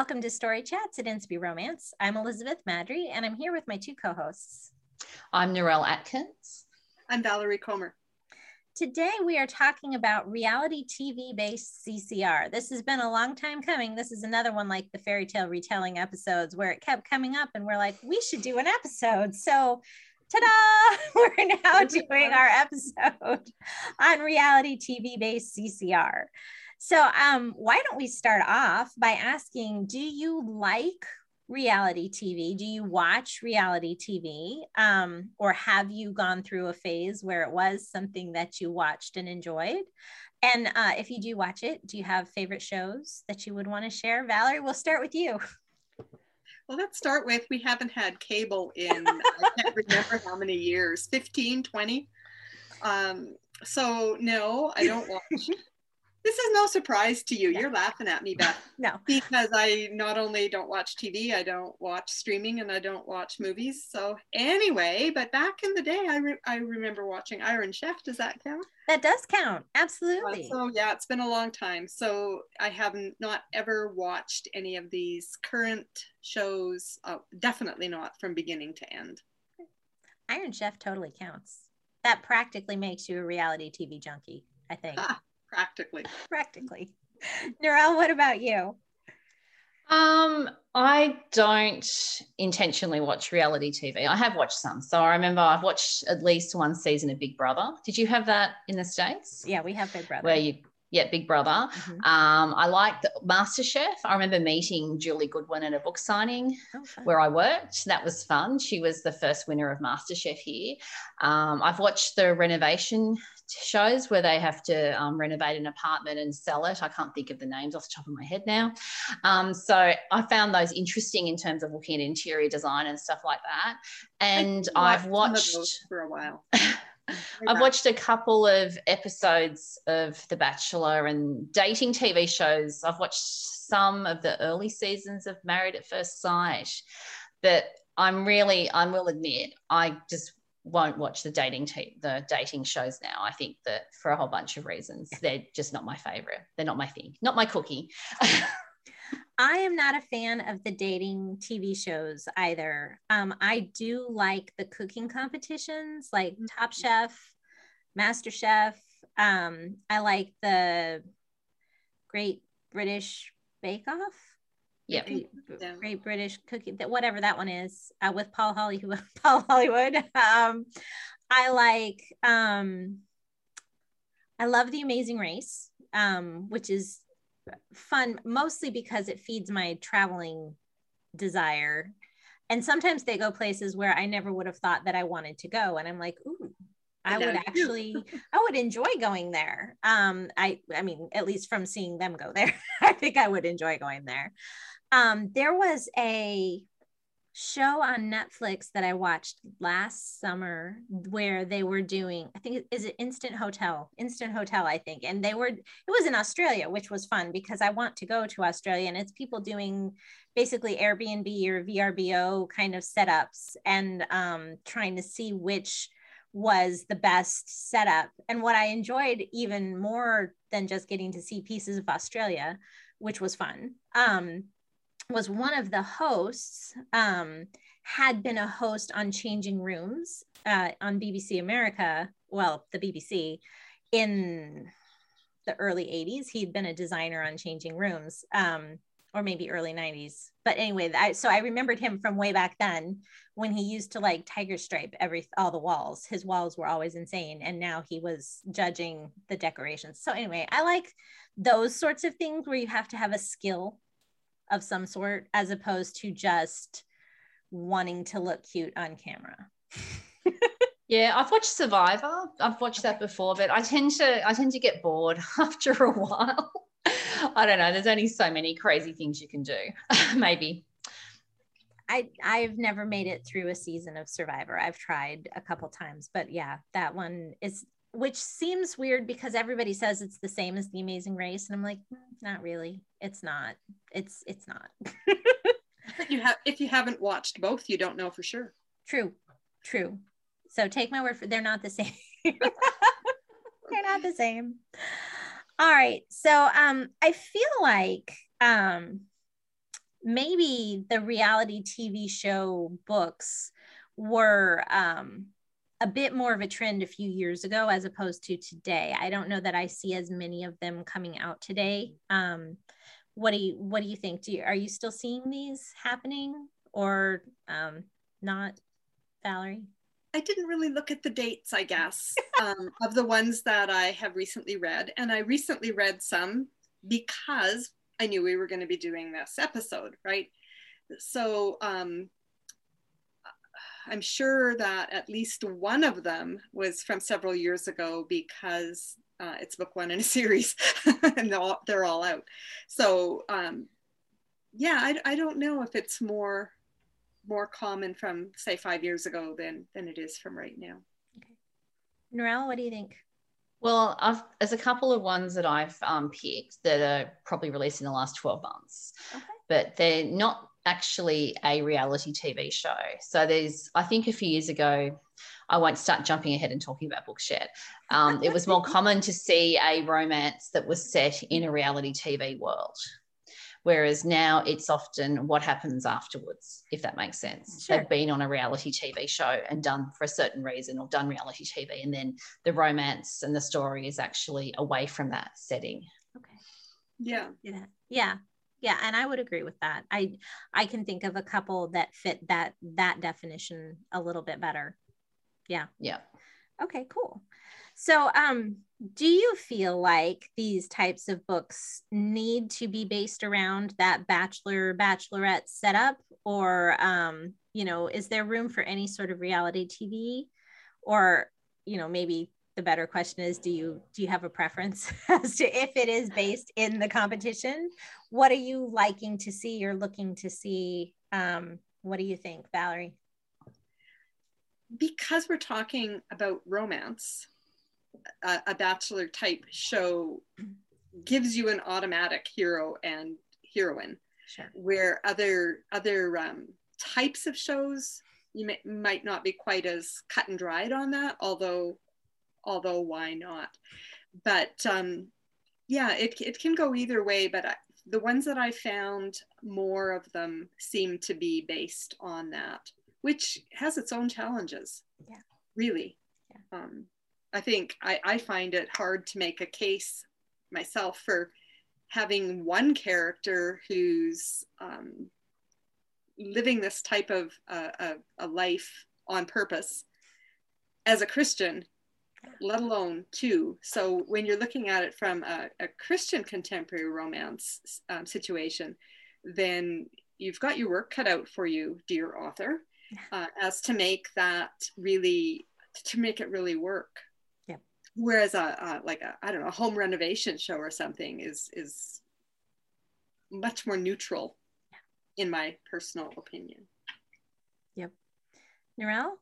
Welcome to Story Chats at Inspy Romance. I'm Elizabeth Maddrey, and I'm here with my two co hosts. I'm Narelle Atkins. I'm Valerie Comer. Today, we are talking about reality TV based CCR. This has been a long time coming. This is another one like the fairy tale retelling episodes where it kept coming up, and we're like, we should do an episode. So, ta da! We're now doing our episode on reality TV based CCR. So, um, why don't we start off by asking Do you like reality TV? Do you watch reality TV? Um, or have you gone through a phase where it was something that you watched and enjoyed? And uh, if you do watch it, do you have favorite shows that you would want to share? Valerie, we'll start with you. Well, let's start with we haven't had cable in, I can't remember how many years 15, 20. Um, so, no, I don't watch this is no surprise to you. You're laughing at me, Beth. no. Because I not only don't watch TV, I don't watch streaming and I don't watch movies. So, anyway, but back in the day, I, re- I remember watching Iron Chef. Does that count? That does count. Absolutely. Uh, so, yeah, it's been a long time. So, I haven't not ever watched any of these current shows. Uh, definitely not from beginning to end. Iron Chef totally counts. That practically makes you a reality TV junkie, I think. Ah practically. Practically. Narelle, what about you? Um, I don't intentionally watch reality TV. I have watched some. So I remember I've watched at least one season of Big Brother. Did you have that in the States? Yeah, we have Big Brother. Where you yeah, Big Brother. Mm-hmm. Um, I liked MasterChef. I remember meeting Julie Goodwin at a book signing oh, where I worked. That was fun. She was the first winner of MasterChef here. Um, I've watched the renovation shows where they have to um, renovate an apartment and sell it. I can't think of the names off the top of my head now. Um, so I found those interesting in terms of looking at interior design and stuff like that. And I've watched for a while. I've watched a couple of episodes of The Bachelor and dating TV shows. I've watched some of the early seasons of Married at First Sight, but I'm really, I will admit, I just won't watch the dating te- the dating shows now. I think that for a whole bunch of reasons, they're just not my favorite. They're not my thing, not my cookie. I am not a fan of the dating TV shows either. Um, I do like the cooking competitions like mm-hmm. Top Chef, Master Chef. Um, I like the Great British Bake Off. Yeah. Great, Great, British Cooking, whatever that one is, uh, with Paul Hollywood. Paul Hollywood. Um, I like. Um, I love The Amazing Race, um, which is fun mostly because it feeds my traveling desire. And sometimes they go places where I never would have thought that I wanted to go. And I'm like, ooh, I would actually, I would enjoy going there. Um, I, I mean, at least from seeing them go there, I think I would enjoy going there. Um, there was a show on Netflix that I watched last summer where they were doing, I think is it Instant Hotel, Instant Hotel, I think. And they were, it was in Australia, which was fun because I want to go to Australia and it's people doing basically Airbnb or VRBO kind of setups and um, trying to see which was the best setup. And what I enjoyed even more than just getting to see pieces of Australia, which was fun, um, was one of the hosts um, had been a host on Changing Rooms uh, on BBC America, well, the BBC, in the early 80s. He'd been a designer on Changing Rooms, um, or maybe early 90s. But anyway, I, so I remembered him from way back then when he used to like tiger stripe every all the walls. His walls were always insane, and now he was judging the decorations. So anyway, I like those sorts of things where you have to have a skill of some sort as opposed to just wanting to look cute on camera. yeah, I've watched Survivor. I've watched that before, but I tend to I tend to get bored after a while. I don't know. There's only so many crazy things you can do. Maybe. I I've never made it through a season of Survivor. I've tried a couple times, but yeah, that one is which seems weird because everybody says it's the same as the amazing race and i'm like mm, not really. It's not. It's it's not. But you have if you haven't watched both you don't know for sure. True. True. So take my word for they're not the same. They're not the same. All right. So um i feel like um maybe the reality TV show books were um, a bit more of a trend a few years ago as opposed to today. I don't know that I see as many of them coming out today. Um, what do you what do you think? Do you are you still seeing these happening or um, not, Valerie? I didn't really look at the dates, I guess, um, of the ones that I have recently read. And I recently read some because I knew we were going to be doing this episode, right? So um, I'm sure that at least one of them was from several years ago because uh, it's book one in a series and they're all, they're all out. So um, yeah, I, I don't know if it's more more common from say five years ago than than it is from right now. Okay. Narelle, what do you think? Well, I've, there's a couple of ones that I've um, picked that are probably released in the last 12 months, okay. but they're not actually a reality TV show. So there's, I think a few years ago, I won't start jumping ahead and talking about books yet. Um, it was more common to see a romance that was set in a reality TV world. Whereas now it's often what happens afterwards, if that makes sense. Sure. They've been on a reality TV show and done for a certain reason or done reality TV. And then the romance and the story is actually away from that setting. Okay. Yeah. Yeah. Yeah. Yeah. And I would agree with that. I I can think of a couple that fit that that definition a little bit better. Yeah. Yeah. Okay, cool. So, um, do you feel like these types of books need to be based around that bachelor bachelorette setup, or um, you know, is there room for any sort of reality TV, or you know, maybe the better question is, do you do you have a preference as to if it is based in the competition? What are you liking to see or looking to see? Um, what do you think, Valerie? Because we're talking about romance, a, a bachelor type show gives you an automatic hero and heroine. Sure. where other other um, types of shows you may, might not be quite as cut and dried on that although although why not? But um, yeah it, it can go either way but I, the ones that i found more of them seem to be based on that which has its own challenges. Yeah. Really. Yeah. Um, I think I, I find it hard to make a case myself for having one character who's um, living this type of uh, a, a life on purpose as a Christian, let alone two. So when you're looking at it from a, a Christian contemporary romance um, situation, then you've got your work cut out for you, dear author, uh, as to make that really to make it really work whereas a, a like a I don't know a home renovation show or something is is much more neutral, in my personal opinion. Yep. Narelle?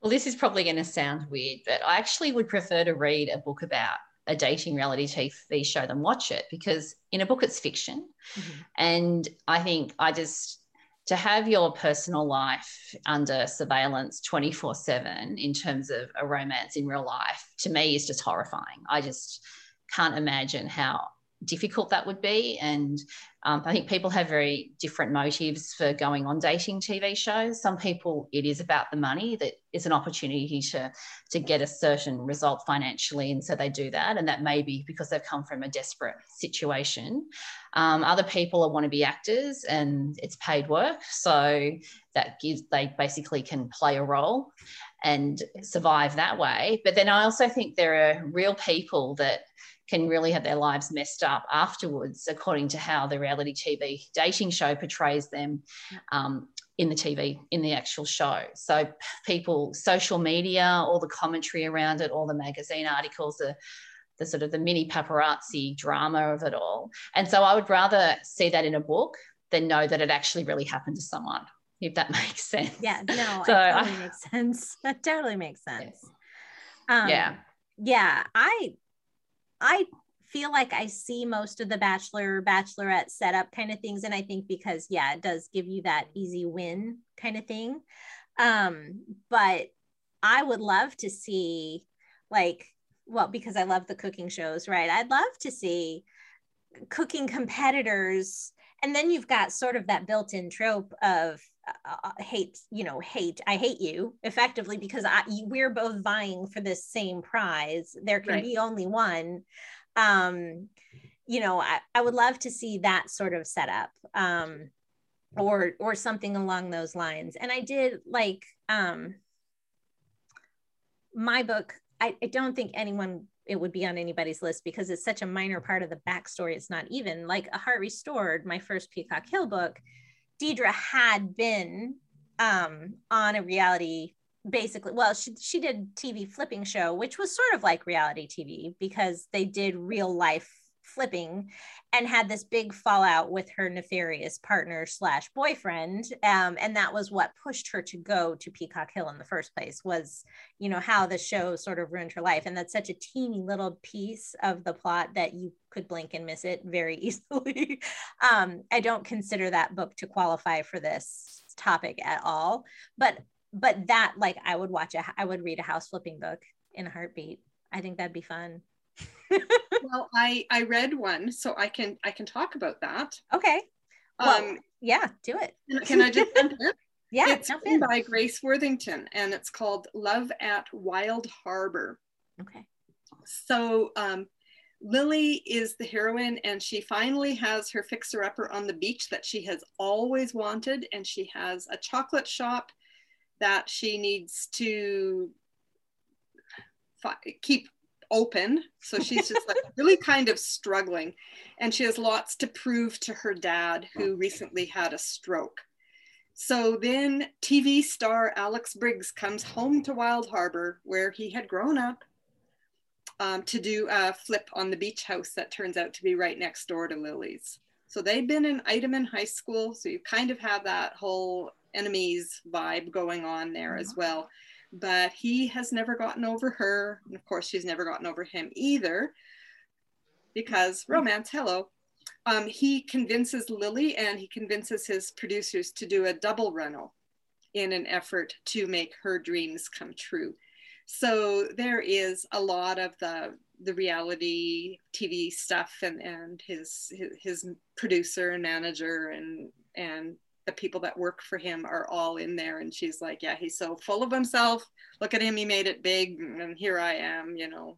Well, this is probably going to sound weird, but I actually would prefer to read a book about a dating reality TV show than watch it because in a book it's fiction. Mm-hmm. And I think I just to have your personal life under surveillance 24 7 in terms of a romance in real life to me is just horrifying. I just can't imagine how difficult that would be. And um, I think people have very different motives for going on dating TV shows. Some people, it is about the money, that is an opportunity to, to get a certain result financially. And so they do that. And that may be because they've come from a desperate situation. Um, other people want to be actors and it's paid work. So that gives, they basically can play a role and survive that way. But then I also think there are real people that can really have their lives messed up afterwards, according to how the reality TV dating show portrays them um, in the TV, in the actual show. So, people, social media, all the commentary around it, all the magazine articles, the the sort of the mini paparazzi drama of it all. And so I would rather see that in a book than know that it actually really happened to someone, if that makes sense. Yeah, no, so it totally I, makes sense. That totally makes sense. Yeah. Um, yeah. Yeah. I I feel like I see most of the bachelor bachelorette setup kind of things and I think because yeah it does give you that easy win kind of thing um but I would love to see like well because I love the cooking shows right I'd love to see cooking competitors and then you've got sort of that built-in trope of uh, uh, hate you know hate i hate you effectively because I, we're both vying for this same prize. There can right. be only one. Um you know I, I would love to see that sort of setup um or or something along those lines. And i did like um my book I, I don't think anyone it would be on anybody's list because it's such a minor part of the backstory. It's not even like a heart restored my first peacock hill book deidre had been um on a reality basically well she, she did tv flipping show which was sort of like reality tv because they did real life flipping and had this big fallout with her nefarious partner slash boyfriend um, and that was what pushed her to go to peacock hill in the first place was you know how the show sort of ruined her life. And that's such a teeny little piece of the plot that you could blink and miss it very easily. Um, i don't consider that book to qualify for this topic at all but but that like i would watch a i would read a house flipping book in a heartbeat. I think that'd be fun well, I I read one, so I can I can talk about that. Okay. Well, um, yeah, do it. Can I just? Yeah, it's written by Grace Worthington, and it's called Love at Wild Harbor. Okay. So um, Lily is the heroine, and she finally has her fixer-upper on the beach that she has always wanted, and she has a chocolate shop that she needs to keep open. So she's just like really kind of struggling. And she has lots to prove to her dad, who recently had a stroke. So then TV star Alex Briggs comes home to Wild Harbor, where he had grown up, um, to do a flip on the beach house that turns out to be right next door to Lily's. So they've been an item in high school. So you kind of have that whole enemies vibe going on there as well but he has never gotten over her. And of course, she's never gotten over him either because romance, hello. Um, he convinces Lily and he convinces his producers to do a double rental in an effort to make her dreams come true. So there is a lot of the the reality TV stuff and and his his, his producer and manager and and the people that work for him are all in there and she's like yeah he's so full of himself. Look at him he made it big and here i am you know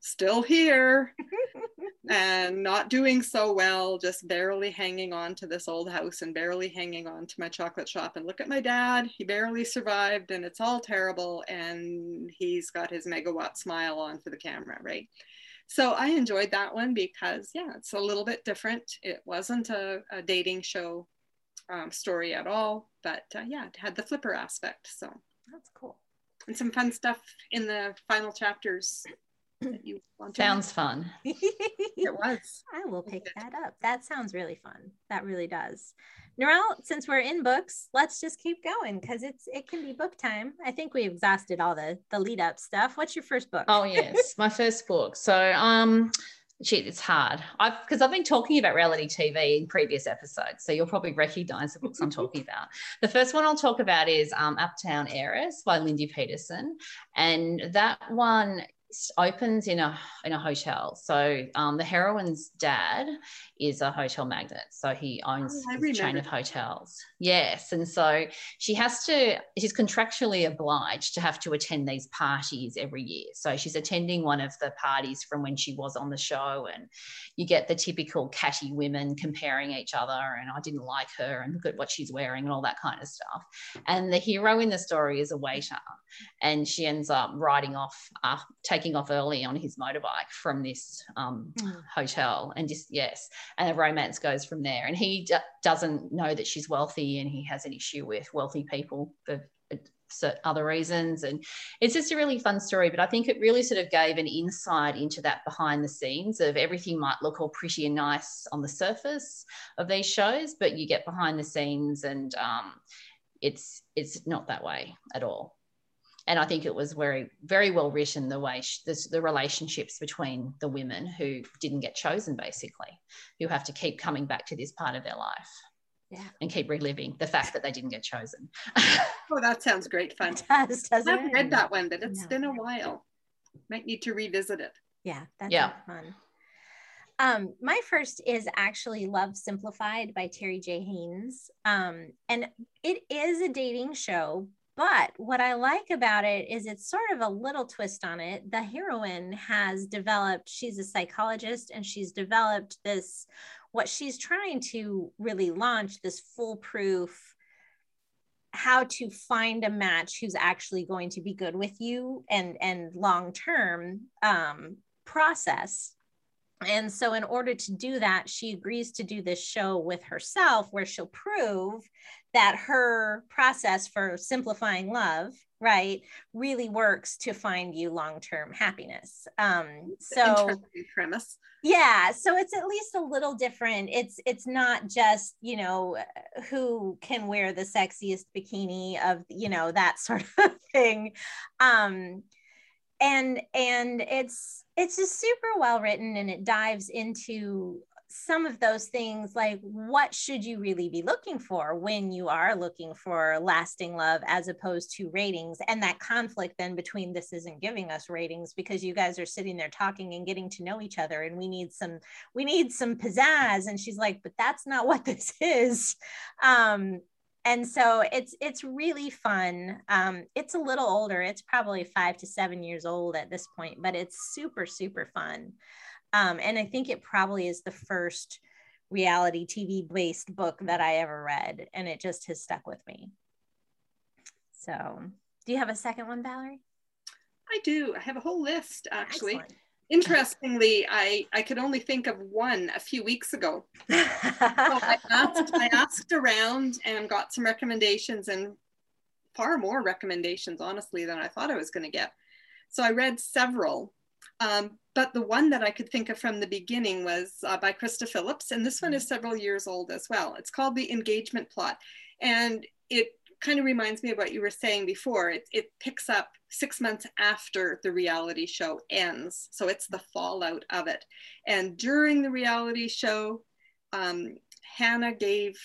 still here and not doing so well just barely hanging on to this old house and barely hanging on to my chocolate shop. And look at my dad he barely survived and it's all terrible and he's got his megawatt smile on for the camera right? So I enjoyed that one because yeah, it's a little bit different. It wasn't a, a dating show um, story at all. But uh, yeah, it had the flipper aspect. So that's cool. And some fun stuff in the final chapters that you want Sounds to fun. it was. I will pick that up. That sounds really fun. That really does. Narelle, since we're in books, let's just keep going because it's it can be book time. I think we exhausted all the the lead up stuff. What's your first book? Oh yes, my first book. So um shit, it's hard. I've because I've been talking about reality TV in previous episodes, so you'll probably recognize the books I'm talking about. The first one I'll talk about is um, Uptown Heiress by Lindi Peterson, and that one opens in a in a hotel. So um, the heroine's dad is a hotel magnate, so he owns oh, a chain of hotels. Yes, and so she has to. She's contractually obliged to have to attend these parties every year. So she's attending one of the parties from when she was on the show, and you get the typical catty women comparing each other, and I didn't like her, and look at what she's wearing, and all that kind of stuff. And the hero in the story is a waiter, and she ends up riding off, uh, taking off early on his motorbike from this um, mm. hotel, and just yes, and the romance goes from there. And he d- doesn't know that she's wealthy, and he has an issue with wealthy people for other reasons. And it's just a really fun story. But I think it really sort of gave an insight into that behind the scenes of everything might look all pretty and nice on the surface of these shows, but you get behind the scenes and um, it's it's not that way at all and I think it was very, very well written the way she, the, the relationships between the women who didn't get chosen, basically, who have to keep coming back to this part of their life. Yeah. And keep reliving the fact that they didn't get chosen. oh, that sounds great fun. It does, doesn't I haven't read that one, but it's no. been a while. Might need to revisit it. Yeah, that's yeah. fun. Um, my first is actually Love Simplified by Terry J. Haynes. Um, and it is a dating show, but what I like about it is it's sort of a little twist on it. The heroine has developed, she's a psychologist, and she's developed this, what she's trying to really launch this foolproof how to find a match who's actually going to be good with you and and long term um, process and so in order to do that she agrees to do this show with herself where she'll prove that her process for simplifying love right really works to find you long-term happiness. Um so premise. Yeah so it's at least a little different. It's it's not just you know who can wear the sexiest bikini of you know that sort of thing. Um and and it's it's just super well written and it dives into some of those things like what should you really be looking for when you are looking for lasting love as opposed to ratings? And that conflict then between this isn't giving us ratings because you guys are sitting there talking and getting to know each other and we need some we need some pizzazz. And she's like but that's not what this is. Um and so it's it's really fun. Um, it's a little older. It's probably five to seven years old at this point but it's super super fun um, and i think it probably is the first reality tv based book that i ever read and it just has stuck with me so do you have a second one valerie i do i have a whole list actually Excellent. Interestingly, I, I could only think of one a few weeks ago. so I, asked, I asked around and got some recommendations and far more recommendations, honestly, than I thought I was going to get. So I read several, um, but the one that I could think of from the beginning was uh, by Krista Phillips, and this one is several years old as well. It's called The Engagement Plot, and it kind of reminds me of what you were saying before. It, it picks up six months after the reality show ends. So it's the fallout of it. And during the reality show, um, Hannah gave,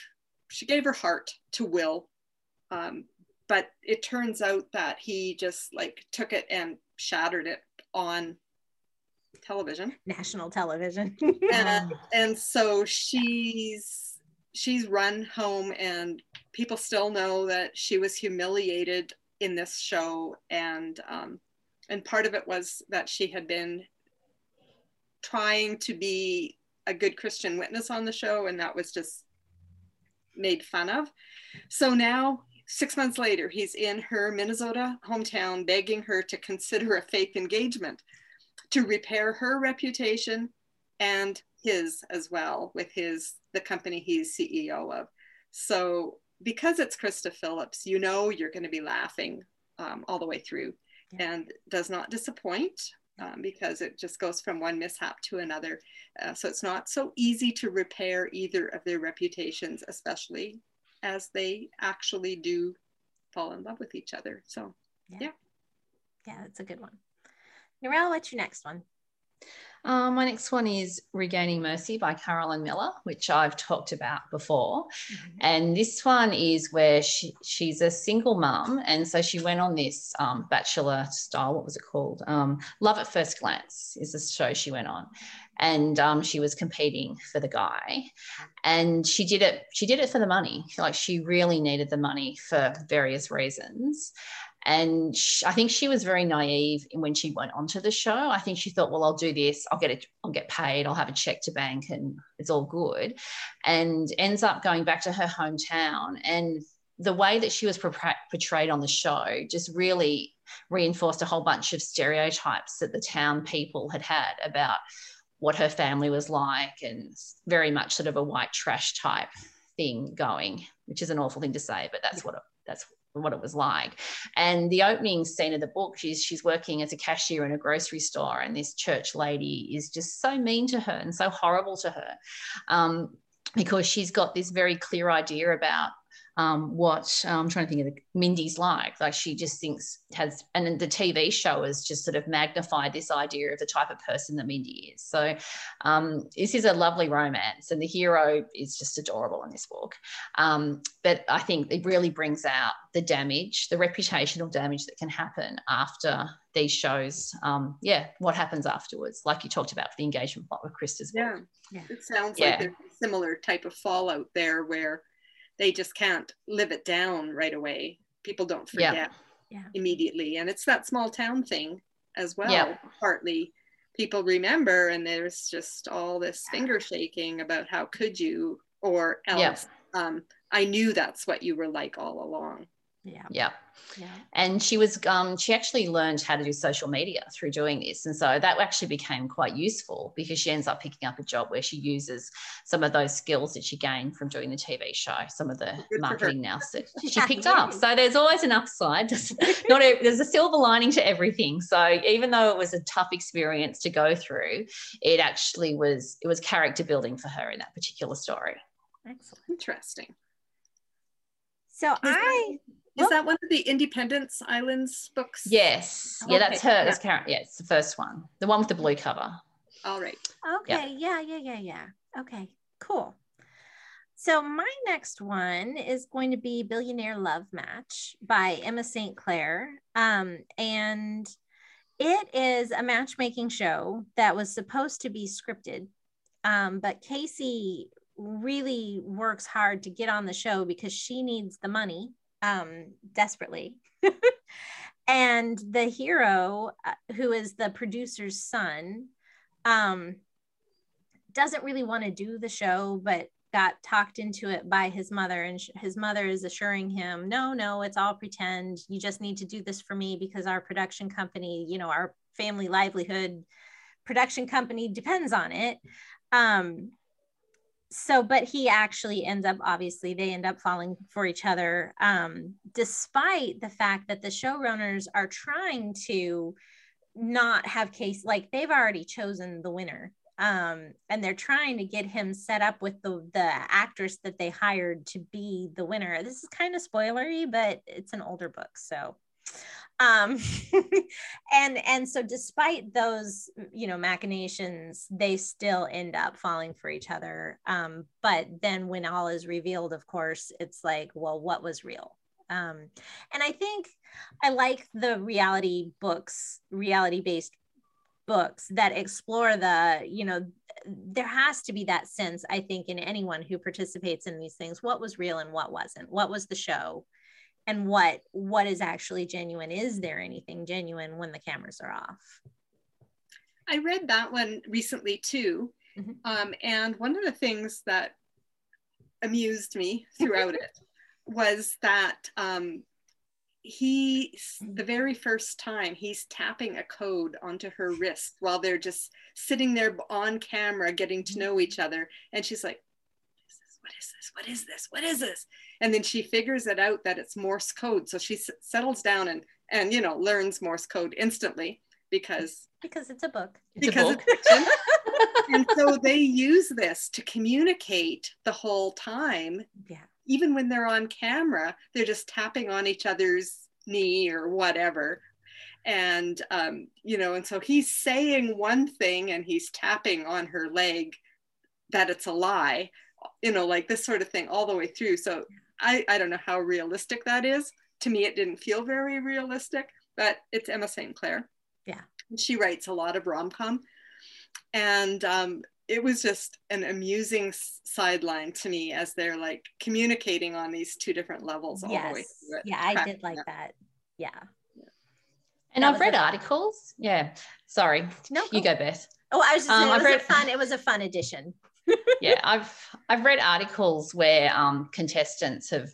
she gave her heart to Will. Um, but it turns out that he just like took it and shattered it on television. National television. And, and so she's she's run home and people still know that she was humiliated in this show. And um, and part of it was that she had been trying to be a good christian witness on the show and that was just made fun of. So now six months later he's in her minnesota hometown begging her to consider a faith engagement to repair her reputation and his as well with his the company he's ceo of so because it's Krista Phillips, you know you're going to be laughing um, all the way through yeah. and does not disappoint um, because it just goes from one mishap to another. Uh, so it's not so easy to repair either of their reputations, especially as they actually do fall in love with each other. So, yeah. Yeah, yeah that's a good one. Narelle, what's your next one? Um, my next one is Regaining Mercy by Carolyn Miller, which I've talked about before. Mm-hmm. And this one is where she, she's a single mum. And so she went on this um, bachelor style, what was it called? Um, Love at First Glance is the show she went on. And um, she was competing for the guy. And she did it, she did it for the money. Like she really needed the money for various reasons. And she, I think she was very naive when she went onto the show. I think she thought, well, I'll do this, I'll get it, I'll get paid, I'll have a check to bank, and it's all good. And ends up going back to her hometown. And the way that she was portrayed on the show just really reinforced a whole bunch of stereotypes that the town people had had about what her family was like, and very much sort of a white trash type thing going, which is an awful thing to say, but that's what it, that's what it was like. And the opening scene of the book, she's she's working as a cashier in a grocery store, and this church lady is just so mean to her and so horrible to her, um, because she's got this very clear idea about um, what um, I'm trying to think of the, Mindy's like. Like she just thinks has, and then the TV show has just sort of magnified this idea of the type of person that Mindy is. So um, this is a lovely romance, and the hero is just adorable in this book. Um, but I think it really brings out the damage, the reputational damage that can happen after these shows. Um, yeah, what happens afterwards, like you talked about for the engagement plot with Krista's book. Yeah, yeah. it sounds yeah. like there's a similar type of fallout there where they just can't live it down right away. People don't forget yeah. Yeah. immediately. And it's that small town thing as well, yeah. partly people remember and there's just all this finger shaking about how could you or else um, I knew that's what you were like all along. Yeah. Yeah. Yeah. And she was um she actually learned how to do social media through doing this. And so that actually became quite useful because she ends up picking up a job where she uses some of those skills that she gained from doing the TV show, some of the Good marketing now that she picked up. So there's always an upside. Not a, there's a silver lining to everything. So even though it was a tough experience to go through, it actually was it was character building for her in that particular story. Excellent. Interesting. So I is that one of the Independence Islands books? Yes. Yeah, okay. that's her. That's Karen. Yeah, it's the first one. The one with the blue cover. All right. Okay. Yeah. yeah, yeah, yeah, yeah. Okay, cool. So my next one is going to be Billionaire Love Match by Emma St. Clair. Um, and it is a matchmaking show that was supposed to be scripted. Um, but Casey really works hard to get on the show because she needs the money um, desperately. and the hero, uh, who is the producer's son, um, doesn't really want to do the show, but got talked into it by his mother. And sh- his mother is assuring him, no, no, it's all pretend. You just need to do this for me because our production company, you know, our family livelihood production company depends on it. Um, so but he actually ends up obviously they end up falling for each other um, despite the fact that the showrunners are trying to not have case like they've already chosen the winner um, and they're trying to get him set up with the the actress that they hired to be the winner. This is kind of spoilery but it's an older book so um and and so despite those you know machinations they still end up falling for each other. Um but then when all is revealed of course it's like well what was real? Um and i think i like the reality books reality based books that explore the you know there has to be that sense i think in anyone who participates in these things. What was real and what wasn't? What was the show and what what is actually genuine? Is there anything genuine when the cameras are off? I read that one recently too. Mm-hmm. um, and one of the things that amused me throughout it was that um, he the very first time he's tapping a code onto her wrist while they're just sitting there on camera getting to know each other. And she's like what is this? What is this? What is this and then she figures it out that it's morse code. So she s- settles down and and you know learns morse code instantly because because it's a book. It's because a book. it's fiction. And so they use this to communicate the whole time. Yeah. Even when they're on camera they're just tapping on each other's knee or whatever. And um, you know and so he's saying one thing and he's tapping on her leg that it's a lie you know like this sort of thing all the way through. So I, I don't know how realistic that is. To me, it didn't feel very realistic, but it's Emma St. Clair. Yeah. She writes a lot of rom com. And um, it was just an amusing sideline to me as they're like communicating on these two different levels all yes. the way through it. Yeah, I did like that. Yeah. And that I've read articles. Yeah. Sorry. No, you go, Beth. Oh, I was just um, saying, it was read... a fun. It was a fun edition yeah, I've I've read articles where um, contestants have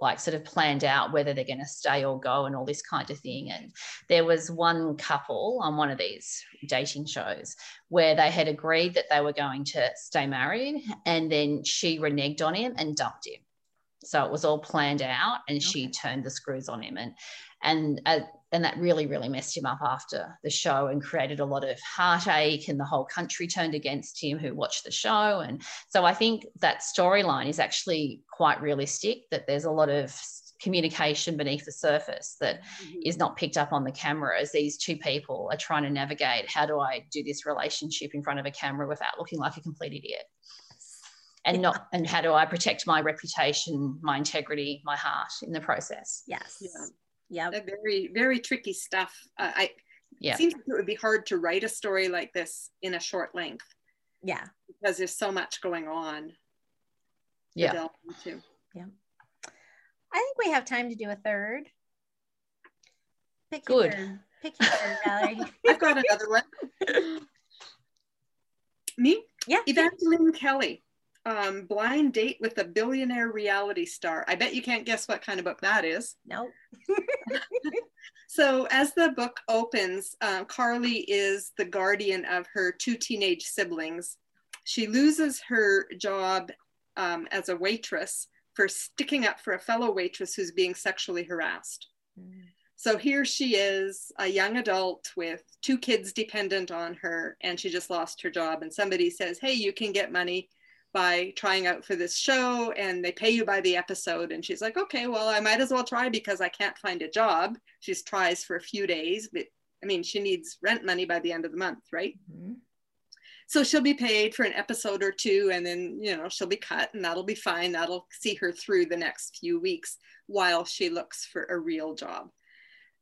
like sort of planned out whether they're going to stay or go and all this kind of thing. And there was one couple on one of these dating shows where they had agreed that they were going to stay married, and then she reneged on him and dumped him. So it was all planned out, and okay. she turned the screws on him, and and uh, and that really really messed him up after the show, and created a lot of heartache, and the whole country turned against him who watched the show, and so I think that storyline is actually quite realistic. That there's a lot of communication beneath the surface that mm-hmm. is not picked up on the camera as these two people are trying to navigate how do I do this relationship in front of a camera without looking like a complete idiot and not and how do I protect my reputation, my integrity, my heart in the process. Yes. Yeah. Yeah. Very, very tricky stuff. Uh, I yeah. It seems like it would be hard to write a story like this in a short length. Yeah. Because there's so much going on. Yeah. Yeah. I think we have time to do a third. Pick Good. Your, pick your turn, Valerie. I've got another one. Me? Yeah. Evangeline Kelly um, Blind Date with a Billionaire Reality Star. I bet you can't guess what kind of book that is. Nope. so, as the book opens, uh, Carly is the guardian of her two teenage siblings. She loses her job um, as a waitress for sticking up for a fellow waitress who's being sexually harassed. Mm. So here she is, a young adult with two kids dependent on her, and she just lost her job. And somebody says, Hey, you can get money by trying out for this show and they pay you by the episode. And she's like okay well i might as well try because i can't find a job. She tries for a few days but i mean she needs rent money by the end of the month right? Mm-hmm. so she'll be paid for an episode or two and then you know she'll be cut and that'll be fine. That'll see her through the next few weeks while she looks for a real job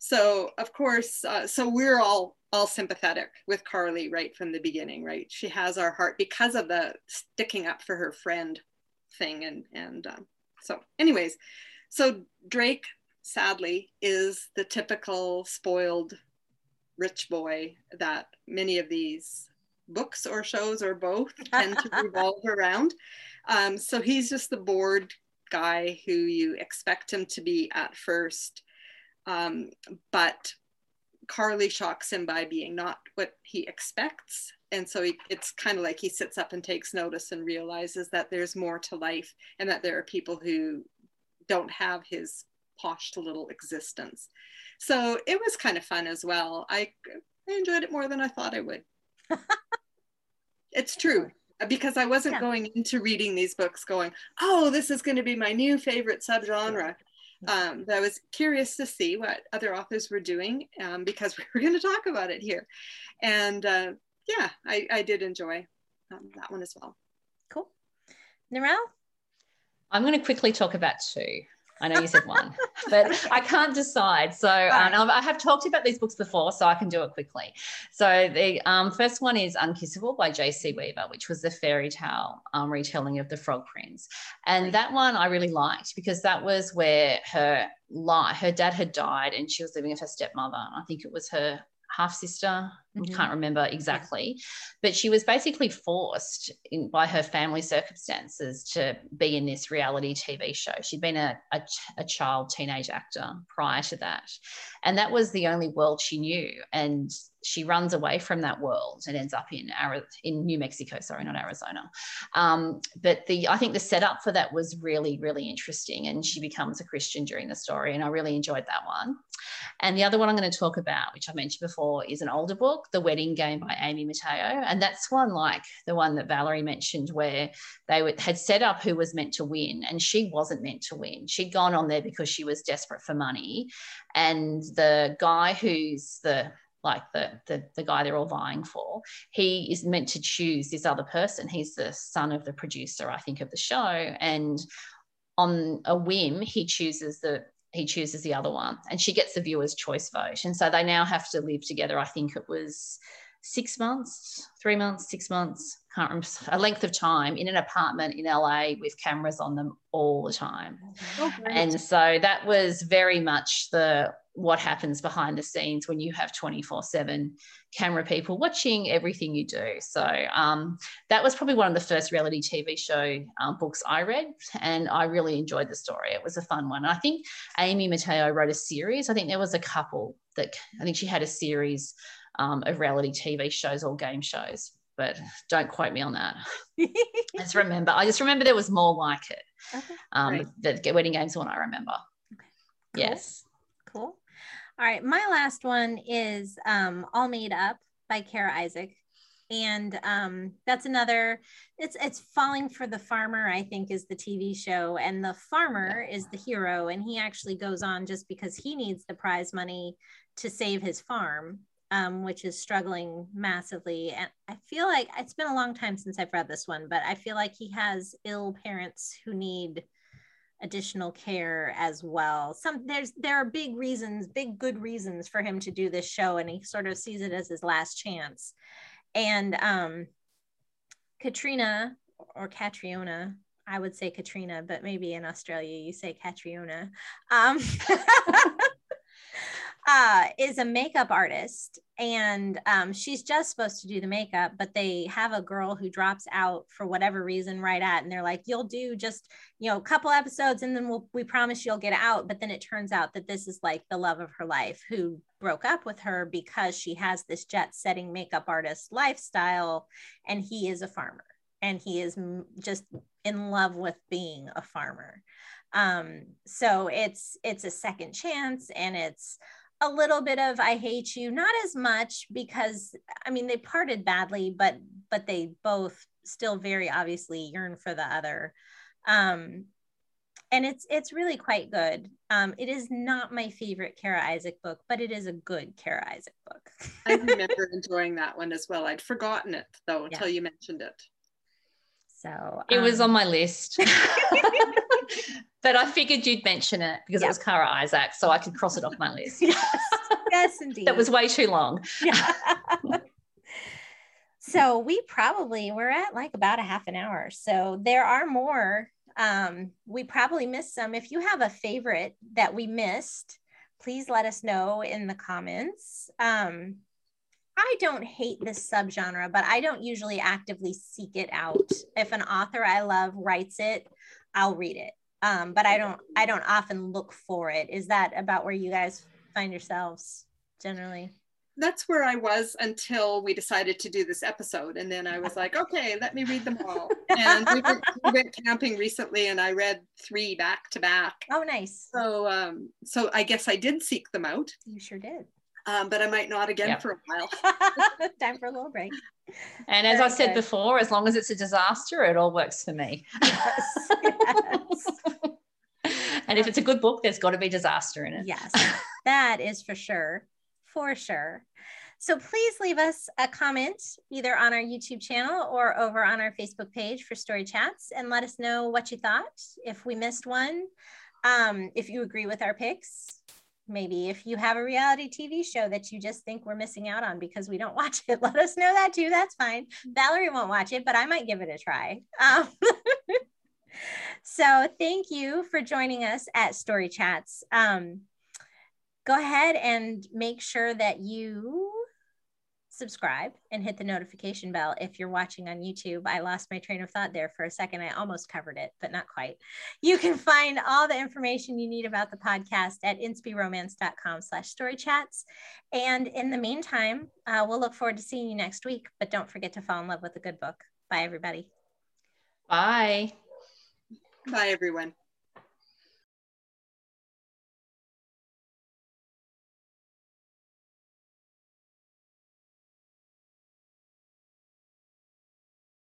so of course uh, so we're all all sympathetic with carly right from the beginning right? She has our heart because of the sticking up for her friend thing and and um, so anyways so drake sadly is the typical spoiled rich boy that many of these books or shows or both tend to revolve around. Um, so he's just the bored guy who you expect him to be at first um, but Carly shocks him by being not what he expects. And so he, it's kind of like he sits up and takes notice and realizes that there's more to life and that there are people who don't have his posh little existence. So it was kind of fun as well. I, I enjoyed it more than I thought I would. it's true because I wasn't yeah. going into reading these books going, oh, this is going to be my new favorite subgenre um, I was curious to see what other authors were doing um, because we were going to talk about it here. And uh, yeah, I, I, did enjoy um, that one as well. Cool. Narelle? I'm going to quickly talk about two. I know you said one, but I can't decide. So um, I have talked about these books before, so I can do it quickly. So the um, first one is Unkissable by J.C. Weaver, which was the fairy tale um, retelling of the Frog Prince, and that one I really liked because that was where her life, her dad had died, and she was living with her stepmother. I think it was her half sister. Mm-hmm. Can't remember exactly, but she was basically forced in, by her family circumstances to be in this reality TV show. She'd been a, a, a child teenage actor prior to that, and that was the only world she knew. And she runs away from that world and ends up in in New Mexico. Sorry, not Arizona. Um, but the I think the setup for that was really really interesting, and she becomes a Christian during the story, and I really enjoyed that one. And the other one I'm going to talk about, which I mentioned before, is an older book, The Wedding Game by Amy Matayo, and that's one like the one that Valerie mentioned, where they had set up who was meant to win, and she wasn't meant to win. She'd gone on there because she was desperate for money, and the guy who's the like the, the the guy they're all vying for. He is meant to choose this other person. He's the son of the producer i think of the show. And on a whim he chooses the he chooses the other one. And she gets the viewer's choice vote. And so they now have to live together. I think it was six months three months six months can't remember a length of time in an apartment in la with cameras on them all the time oh, and so that was very much the what happens behind the scenes when you have 24 7 camera people watching everything you do. So um, that was probably one of the first reality TV show um, books I read, and I really enjoyed the story. It was a fun one. I think Amy Matayo wrote a series. I think there was a couple that I think she had a series um, of reality TV shows or game shows, but don't quote me on that. I just remember, I just remember there was more like it. Okay. Um. The Wedding Games one I remember. Okay. Cool. Yes. Cool. All right. My last one is um, All Made Up by Kara Isaac and um, that's another it's it's falling for the farmer i think is the tv show and the farmer is the hero and he actually goes on just because he needs the prize money to save his farm um, which is struggling massively. And i feel like it's been a long time since i've read this one but i feel like he has ill parents who need additional care as well. Some there's there are big reasons big good reasons for him to do this show and he sort of sees it as his last chance. And um, Katrina or Catriona, I would say Katrina, but maybe in Australia you say Catriona, um, uh, is a makeup artist. And um, she's just supposed to do the makeup, but they have a girl who drops out for whatever reason right at. And they're like, you'll do just, you know, a couple episodes and then we'll, we promise you'll get out. But then it turns out that this is like the love of her life who broke up with her because she has this jet setting makeup artist lifestyle and he is a farmer and he is just in love with being a farmer. Um, so it's it's a second chance and it's a little bit of I hate you, not as much because I mean they parted badly, but but they both still very obviously yearn for the other. Um, and it's it's really quite good. Um, it is not my favorite Kara Isaac book, but it is a good Kara Isaac book. I remember enjoying that one as well. I'd forgotten it though until yeah. you mentioned it. So um, it was on um, my list. but I figured you'd mention it because yep. it was Kara Isaac, so I could cross it off my list. yes, yes, indeed. that was way too long. Yeah. so we probably we're at like about a half an hour. So there are more. Um, we probably missed some. If you have a favorite that we missed, please let us know in the comments. Um, I don't hate this subgenre, but I don't usually actively seek it out. If an author I love writes it, I'll read it um, but I don't I don't often look for it. Is that about where you guys find yourselves generally? That's where I was until we decided to do this episode, and then I was like, okay, let me read them all. And we went, we went camping recently, and I read three back to back. Oh, nice. So, um, so I guess I did seek them out. You sure did. Um, but I might not again yep. for a while. Time for a little break. And as Very I said good. before, as long as it's a disaster, it all works for me. Yes. yes. and if it's a good book, there's got to be disaster in it. Yes, that is for sure. For sure. So please leave us a comment either on our YouTube channel or over on our Facebook page for Story Chats and let us know what you thought, if we missed one, um, if you agree with our picks, maybe if you have a reality TV show that you just think we're missing out on because we don't watch it, let us know that too. That's fine. Valerie won't watch it, but I might give it a try. Um, so thank you for joining us at Story Chats. Um, go ahead and make sure that you subscribe and hit the notification bell if you're watching on YouTube. I lost my train of thought there for a second. I almost covered it, but not quite. You can find all the information you need about the podcast at inspyromance.com slash storychats. And in the meantime, uh, we'll look forward to seeing you next week, but don't forget to fall in love with a good book. Bye, everybody. Bye. Bye, everyone.